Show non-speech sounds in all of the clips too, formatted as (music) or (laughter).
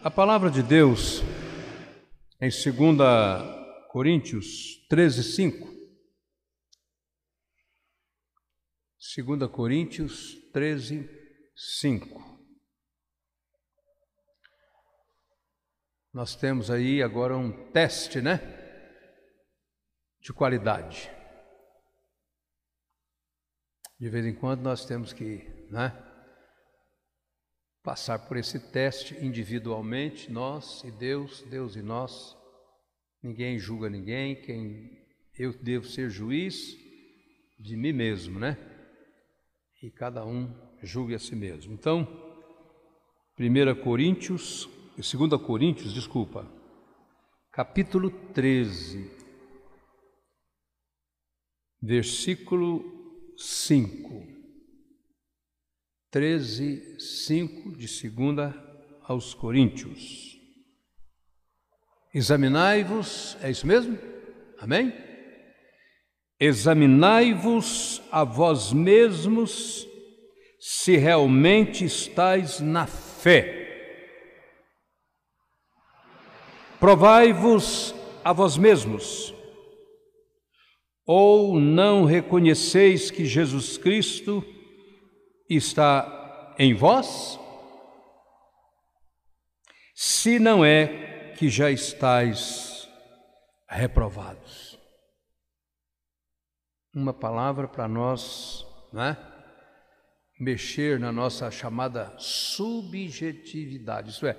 A palavra de Deus em 2 Coríntios 13, 5. 2 Coríntios 13, 5. Nós temos aí agora um teste, né? De qualidade. De vez em quando nós temos que, né? Passar por esse teste individualmente, nós e Deus, Deus e nós. Ninguém julga ninguém, quem eu devo ser juiz de mim mesmo, né? E cada um julgue a si mesmo. Então, 1 Coríntios, 2 Coríntios, desculpa, capítulo 13, versículo 5. 13, 5 de segunda aos Coríntios. Examinai-vos, é isso mesmo? Amém? Examinai-vos a vós mesmos se realmente estáis na fé. Provai-vos a vós mesmos. Ou não reconheceis que Jesus Cristo está em vós? Se não é que já estáis reprovados. Uma palavra para nós, né? Mexer na nossa chamada subjetividade, isso é,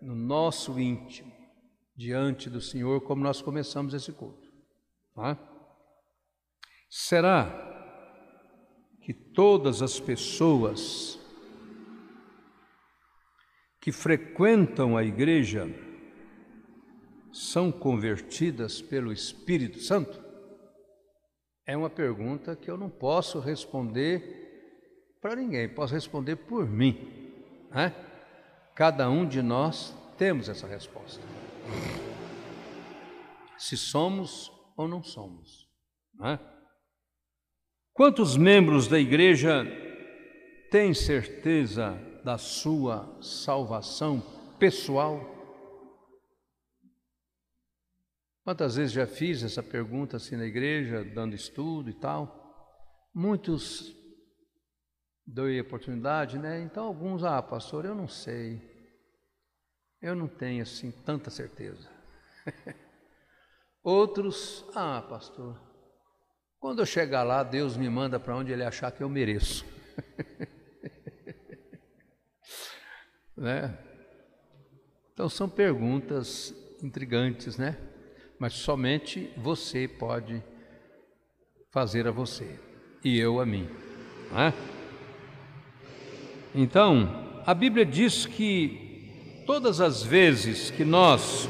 no nosso íntimo, diante do Senhor, como nós começamos esse culto. Tá? Será que todas as pessoas que frequentam a igreja são convertidas pelo Espírito Santo? É uma pergunta que eu não posso responder para ninguém, posso responder por mim. Né? Cada um de nós temos essa resposta. Se somos ou não somos. Né? Quantos membros da igreja têm certeza da sua salvação pessoal? Quantas vezes já fiz essa pergunta assim na igreja, dando estudo e tal? Muitos dei oportunidade, né? Então alguns, ah, pastor, eu não sei. Eu não tenho assim tanta certeza. (laughs) Outros, ah, pastor, quando eu chegar lá, Deus me manda para onde Ele achar que eu mereço. (laughs) né? Então são perguntas intrigantes, né? Mas somente você pode fazer a você e eu a mim. Né? Então, a Bíblia diz que todas as vezes que nós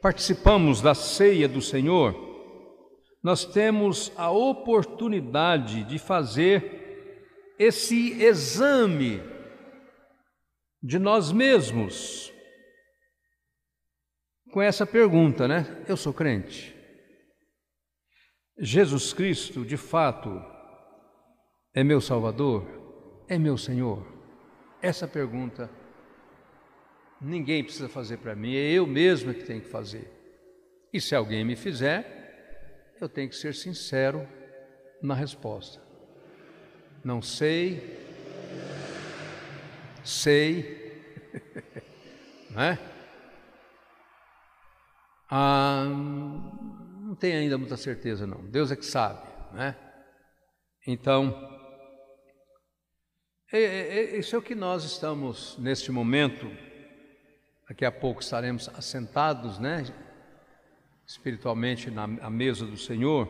participamos da ceia do Senhor, nós temos a oportunidade de fazer esse exame de nós mesmos com essa pergunta, né? Eu sou crente. Jesus Cristo, de fato, é meu Salvador? É meu Senhor? Essa pergunta ninguém precisa fazer para mim, é eu mesmo que tenho que fazer. E se alguém me fizer, eu tenho que ser sincero na resposta. Não sei, sei, (laughs) não é? Ah, não tenho ainda muita certeza, não. Deus é que sabe, não é? Então, isso é o que nós estamos neste momento. Daqui a pouco estaremos assentados, né? Espiritualmente na mesa do Senhor.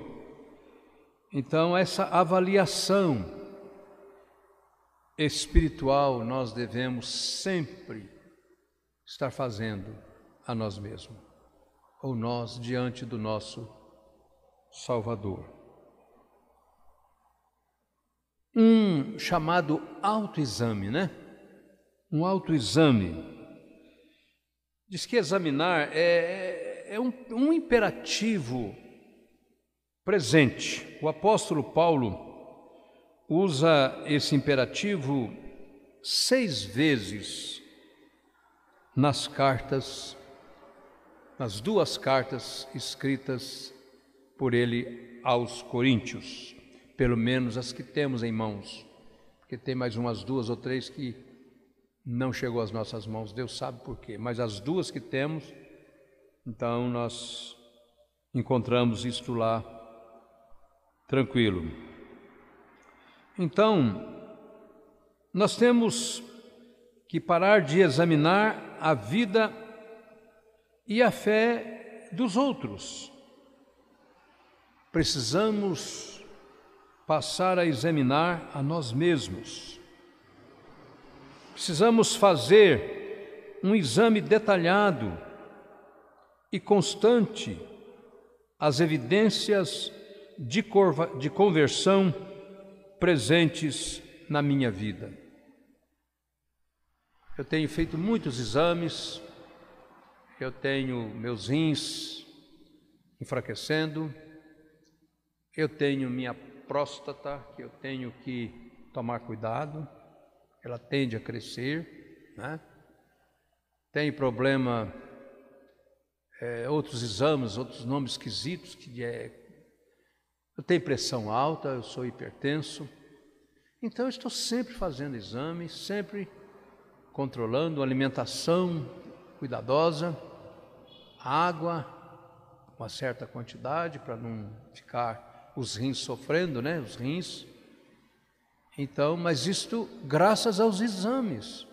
Então, essa avaliação espiritual nós devemos sempre estar fazendo a nós mesmos, ou nós diante do nosso Salvador. Um chamado autoexame, né? Um autoexame. Diz que examinar é, é um, um imperativo presente. O apóstolo Paulo usa esse imperativo seis vezes nas cartas, nas duas cartas escritas por ele aos Coríntios, pelo menos as que temos em mãos, porque tem mais umas duas ou três que não chegou às nossas mãos, Deus sabe por quê, mas as duas que temos, então nós encontramos isto lá tranquilo. Então, nós temos que parar de examinar a vida e a fé dos outros. Precisamos passar a examinar a nós mesmos. Precisamos fazer um exame detalhado e constante as evidências de, de conversão presentes na minha vida. Eu tenho feito muitos exames, eu tenho meus rins enfraquecendo, eu tenho minha próstata que eu tenho que tomar cuidado, ela tende a crescer, né? Tem problema, é, outros exames, outros nomes esquisitos, que é. Eu tenho pressão alta, eu sou hipertenso, então eu estou sempre fazendo exames, sempre controlando alimentação cuidadosa, água, uma certa quantidade para não ficar os rins sofrendo, né? Os rins. Então, mas isto graças aos exames.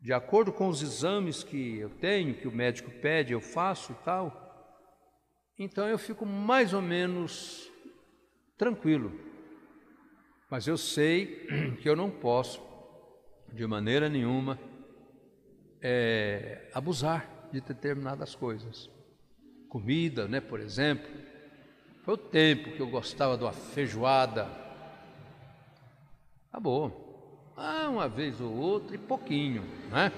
De acordo com os exames que eu tenho, que o médico pede, eu faço e tal. Então eu fico mais ou menos tranquilo. Mas eu sei (clears throat) que eu não posso, de maneira nenhuma, é, abusar de determinadas coisas. Comida, né, por exemplo. Foi o tempo que eu gostava de uma feijoada. Acabou. Ah, uma vez ou outra e pouquinho, né?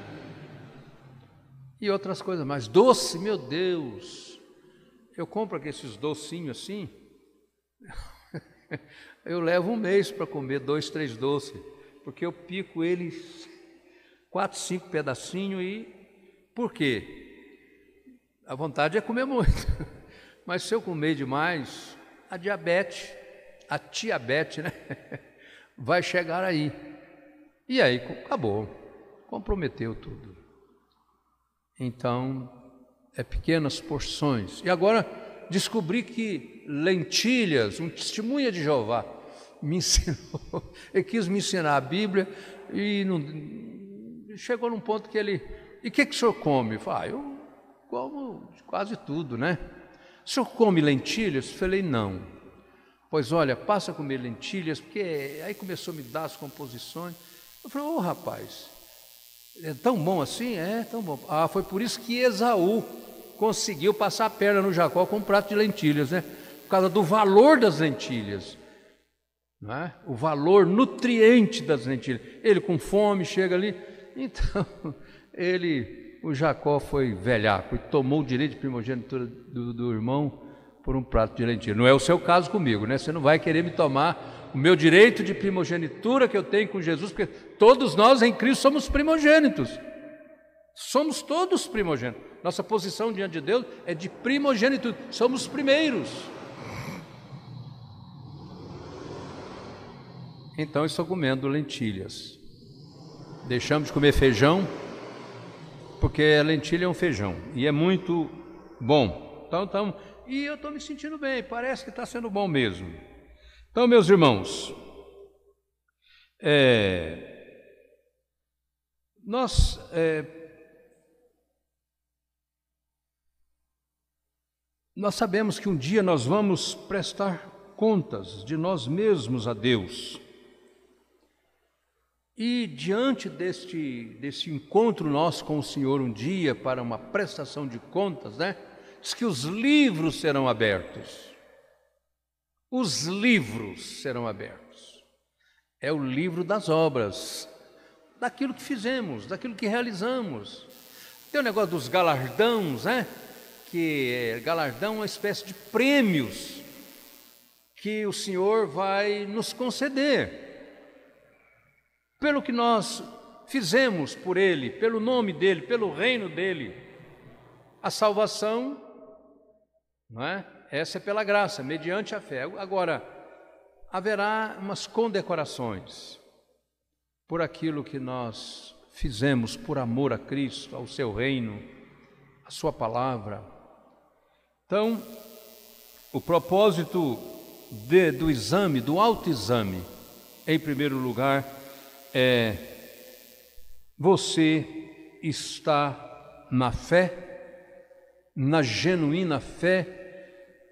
E outras coisas mais. Doce, meu Deus! Eu compro aqueles docinhos assim. (laughs) eu levo um mês para comer dois, três doces, porque eu pico eles quatro, cinco pedacinhos e por quê? A vontade é comer muito, (laughs) mas se eu comer demais, a diabetes, a diabetes, né? (laughs) Vai chegar aí. E aí acabou, comprometeu tudo. Então, é pequenas porções. E agora descobri que lentilhas, um testemunha de Jeová, me (laughs) ensinou, ele quis me ensinar a Bíblia e não, chegou num ponto que ele, e o que, que o senhor come? Eu falei, ah, eu como quase tudo, né? O senhor come lentilhas? Eu falei, não. Pois olha, passa a comer lentilhas, porque aí começou a me dar as composições. Eu falei, ô oh, rapaz, é tão bom assim? É, tão bom. Ah, foi por isso que Esaú conseguiu passar a perna no Jacó com um prato de lentilhas, né? Por causa do valor das lentilhas. É? O valor nutriente das lentilhas. Ele com fome chega ali, (laughs) então, ele, o Jacó foi velhaco e tomou o direito de primogenitura do, do irmão por um prato de lentilha. Não é o seu caso comigo, né? Você não vai querer me tomar o meu direito de primogenitura que eu tenho com Jesus, porque todos nós em Cristo somos primogênitos. Somos todos primogênitos. Nossa posição diante de Deus é de primogênito, somos primeiros. Então estou comendo lentilhas. Deixamos de comer feijão, porque a lentilha é um feijão e é muito bom. Então, então e eu estou me sentindo bem, parece que está sendo bom mesmo. Então, meus irmãos, é, nós é, nós sabemos que um dia nós vamos prestar contas de nós mesmos a Deus. E diante deste, desse encontro nosso com o Senhor um dia para uma prestação de contas, né? Diz que os livros serão abertos. Os livros serão abertos. É o livro das obras, daquilo que fizemos, daquilo que realizamos. Tem o negócio dos galardões, né? Que é, galardão é uma espécie de prêmios que o Senhor vai nos conceder pelo que nós fizemos por Ele, pelo nome dEle, pelo reino dEle. A salvação, não é? Essa é pela graça, mediante a fé. Agora, haverá umas condecorações por aquilo que nós fizemos por amor a Cristo, ao seu reino, a sua palavra. Então, o propósito de, do exame, do autoexame, em primeiro lugar, é você está na fé, na genuína fé,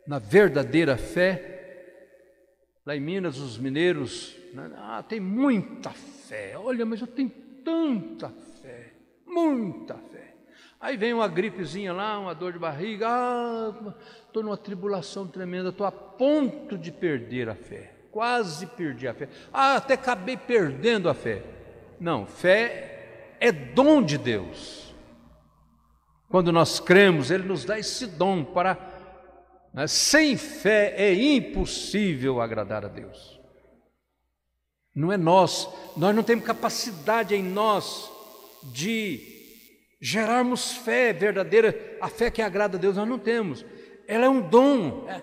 na verdadeira fé. Lá em Minas, os mineiros, né, ah, tem muita fé. Olha, mas eu tenho tanta fé, muita fé. Aí vem uma gripezinha lá, uma dor de barriga, ah, estou numa tribulação tremenda, estou a ponto de perder a fé, quase perdi a fé, ah, até acabei perdendo a fé. Não, fé é dom de Deus. Quando nós cremos, Ele nos dá esse dom para. Sem fé é impossível agradar a Deus. Não é nós, nós não temos capacidade em nós de gerarmos fé verdadeira, a fé que agrada a Deus, nós não temos. Ela é um dom, é,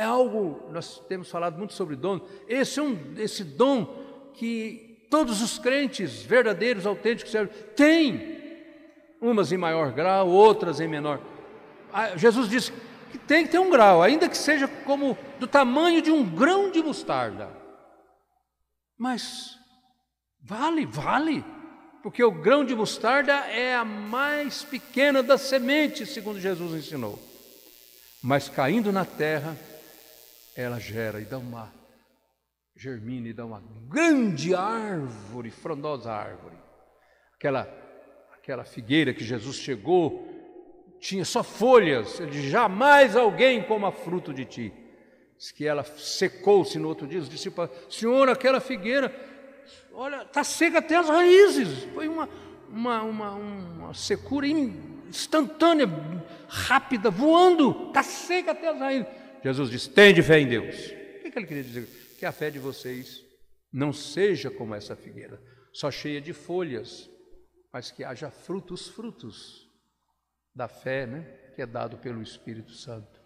é algo, nós temos falado muito sobre dom, esse é um, esse dom que todos os crentes verdadeiros, autênticos, têm, umas em maior grau, outras em menor. Ah, Jesus disse que tem que ter um grau, ainda que seja como do tamanho de um grão de mostarda. Mas vale, vale porque o grão de mostarda é a mais pequena das sementes, segundo Jesus ensinou. Mas caindo na terra, ela gera e dá uma germina e dá uma grande árvore, frondosa árvore. Aquela aquela figueira que Jesus chegou tinha só folhas, ele disse, jamais alguém coma fruto de ti. Diz que ela secou-se no outro dia, os discípulos, Senhor, aquela figueira olha, está seca até as raízes. Foi uma, uma, uma, uma secura instantânea, rápida, voando, está seca até as raízes. Jesus disse: Tende fé em Deus. O que, que ele queria dizer? Que a fé de vocês não seja como essa figueira, só cheia de folhas, mas que haja frutos, frutos da fé, né? Que é dado pelo Espírito Santo.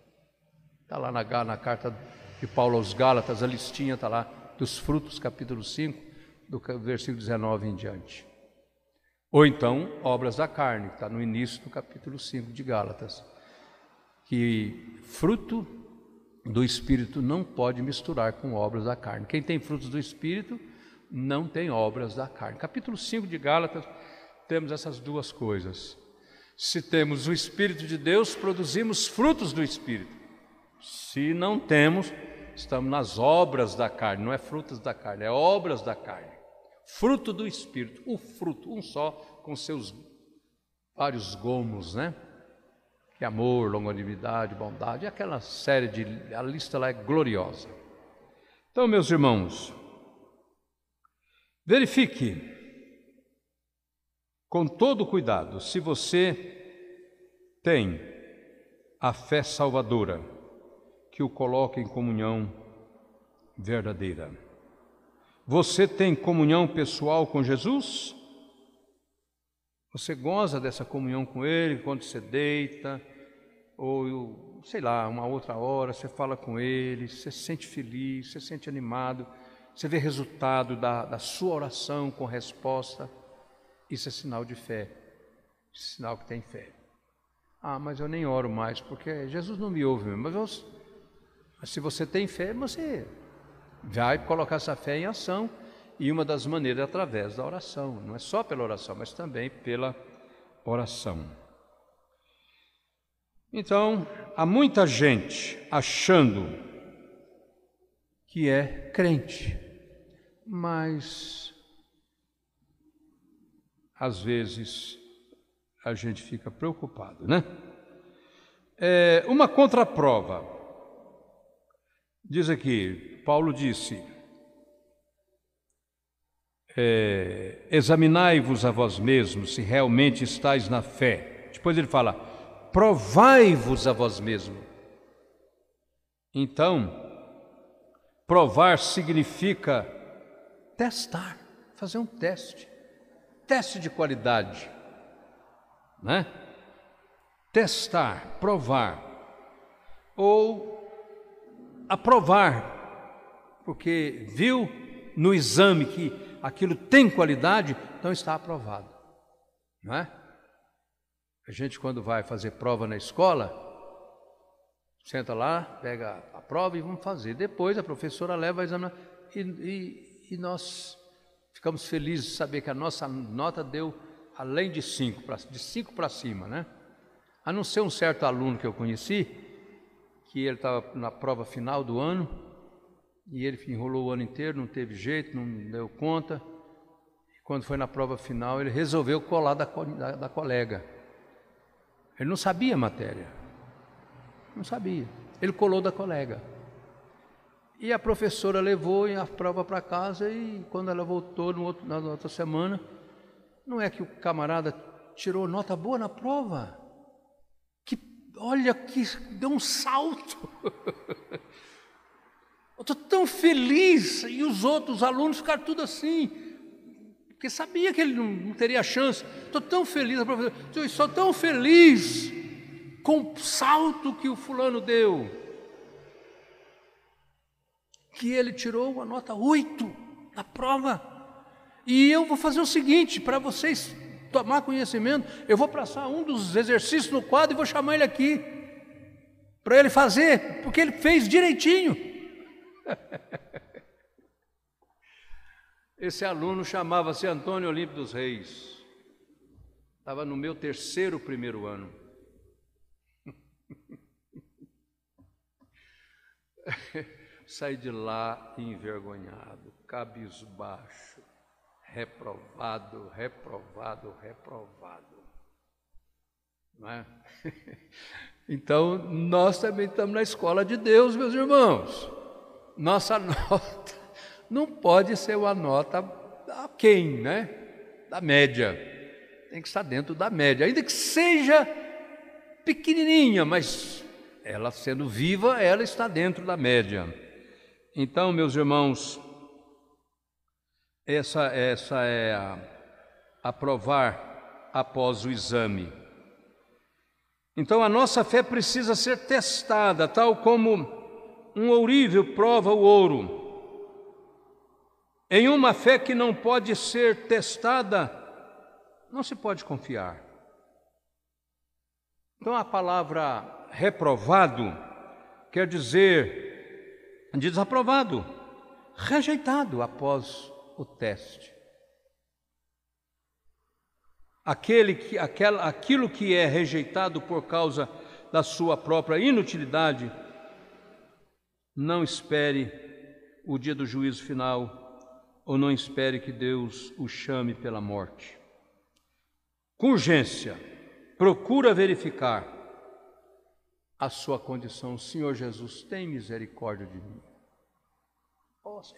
Está lá na, na carta de Paulo aos Gálatas, a listinha está lá dos frutos, capítulo 5 do versículo 19 em diante. Ou então, obras da carne, que está no início do capítulo 5 de Gálatas, que fruto do Espírito não pode misturar com obras da carne. Quem tem frutos do Espírito não tem obras da carne. Capítulo 5 de Gálatas, temos essas duas coisas. Se temos o Espírito de Deus, produzimos frutos do Espírito. Se não temos, estamos nas obras da carne, não é frutos da carne, é obras da carne fruto do Espírito, o fruto, um só, com seus vários gomos, né? Que amor, longanimidade, bondade, aquela série de. A lista lá é gloriosa. Então, meus irmãos, verifique com todo cuidado se você tem a fé salvadora que o coloca em comunhão verdadeira. Você tem comunhão pessoal com Jesus? Você goza dessa comunhão com Ele quando você deita, ou sei lá, uma outra hora, você fala com Ele, você se sente feliz, você se sente animado, você vê resultado da, da sua oração com resposta. Isso é sinal de fé, sinal que tem fé. Ah, mas eu nem oro mais, porque Jesus não me ouve. Mas, mas se você tem fé, você vai colocar essa fé em ação e uma das maneiras é através da oração, não é só pela oração, mas também pela oração. Então, há muita gente achando que é crente, mas às vezes a gente fica preocupado, né? É, uma contraprova. Diz aqui, Paulo disse: é, Examinai-vos a vós mesmos se realmente estáis na fé. Depois ele fala: Provai-vos a vós mesmos. Então, provar significa testar, fazer um teste. Teste de qualidade, né? Testar, provar, ou aprovar, porque viu no exame que aquilo tem qualidade, então está aprovado, não é? A gente, quando vai fazer prova na escola, senta lá, pega a prova e vamos fazer. Depois a professora leva a exame e, e, e nós ficamos felizes de saber que a nossa nota deu além de cinco, de cinco para cima, né? A não ser um certo aluno que eu conheci, que ele estava na prova final do ano, e ele enrolou o ano inteiro, não teve jeito, não deu conta. Quando foi na prova final, ele resolveu colar da, da, da colega. Ele não sabia a matéria. Não sabia. Ele colou da colega. E a professora levou a prova para casa e quando ela voltou outro, na outra semana, não é que o camarada tirou nota boa na prova. Que olha que deu um salto. (laughs) Eu estou tão feliz e os outros alunos ficaram tudo assim, porque sabia que ele não, não teria chance. Estou tão feliz, a professora, estou tão feliz com o salto que o fulano deu, que ele tirou uma nota 8 na prova. E eu vou fazer o seguinte, para vocês tomar conhecimento, eu vou passar um dos exercícios no quadro e vou chamar ele aqui, para ele fazer, porque ele fez direitinho. (laughs) Esse aluno chamava-se Antônio Olímpio dos Reis. Estava no meu terceiro primeiro ano. (laughs) Saí de lá envergonhado, cabisbaixo, reprovado, reprovado, reprovado. Não é? (laughs) Então, nós também estamos na escola de Deus, meus irmãos. Nossa (laughs) nota não pode ser uma nota a quem, né? Da média. Tem que estar dentro da média, ainda que seja pequenininha, mas ela sendo viva, ela está dentro da média. Então, meus irmãos, essa, essa é a aprovar após o exame. Então, a nossa fé precisa ser testada, tal como um ourível prova o ouro. Em uma fé que não pode ser testada, não se pode confiar. Então a palavra reprovado quer dizer desaprovado, rejeitado após o teste. Aquele que, aquela, aquilo que é rejeitado por causa da sua própria inutilidade, não espere o dia do juízo final ou não espere que Deus o chame pela morte. Com urgência, procura verificar a sua condição. Senhor Jesus, tem misericórdia de mim.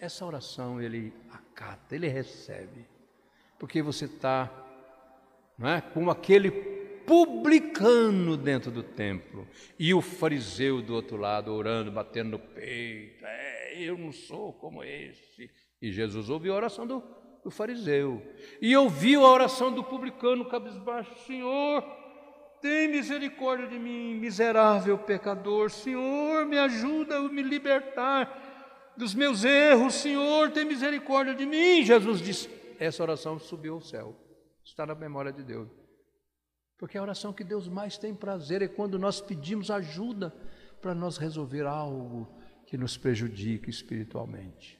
Essa oração ele acata, ele recebe, porque você está é, com aquele publicano dentro do templo e o fariseu do outro lado orando, batendo no peito. É, eu não sou como esse. E Jesus ouviu a oração do, do fariseu. E ouviu a oração do publicano cabisbaixo: Senhor, tem misericórdia de mim, miserável pecador. Senhor, me ajuda a me libertar dos meus erros. Senhor, tem misericórdia de mim. Jesus disse: Essa oração subiu ao céu. Está na memória de Deus. Porque a oração que Deus mais tem prazer é quando nós pedimos ajuda para nós resolver algo que nos prejudica espiritualmente.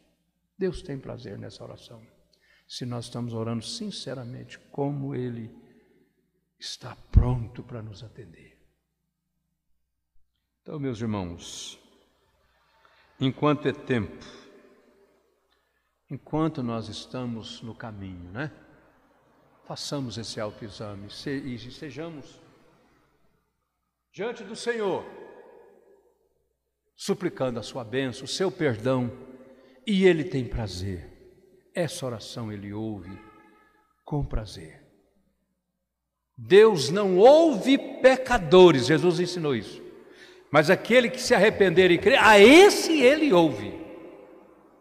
Deus tem prazer nessa oração. Se nós estamos orando sinceramente, como Ele está pronto para nos atender. Então, meus irmãos, enquanto é tempo, enquanto nós estamos no caminho, né? Façamos esse autoexame e sejamos diante do Senhor, suplicando a sua bênção, o seu perdão e Ele tem prazer. Essa oração Ele ouve com prazer. Deus não ouve pecadores, Jesus ensinou isso. Mas aquele que se arrepender e crer, a esse Ele ouve.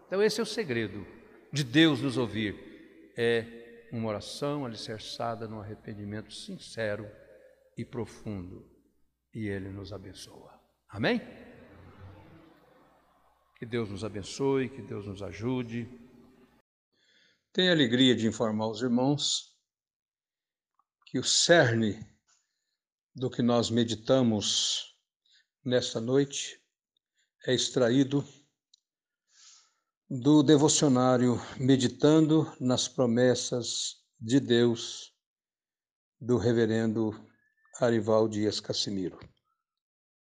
Então, esse é o segredo de Deus nos ouvir: é uma oração alicerçada no arrependimento sincero e profundo, e Ele nos abençoa. Amém? Que Deus nos abençoe, que Deus nos ajude. Tenho alegria de informar os irmãos que o cerne do que nós meditamos nesta noite é extraído do devocionário Meditando nas Promessas de Deus, do Reverendo Arival Dias Cassimiro.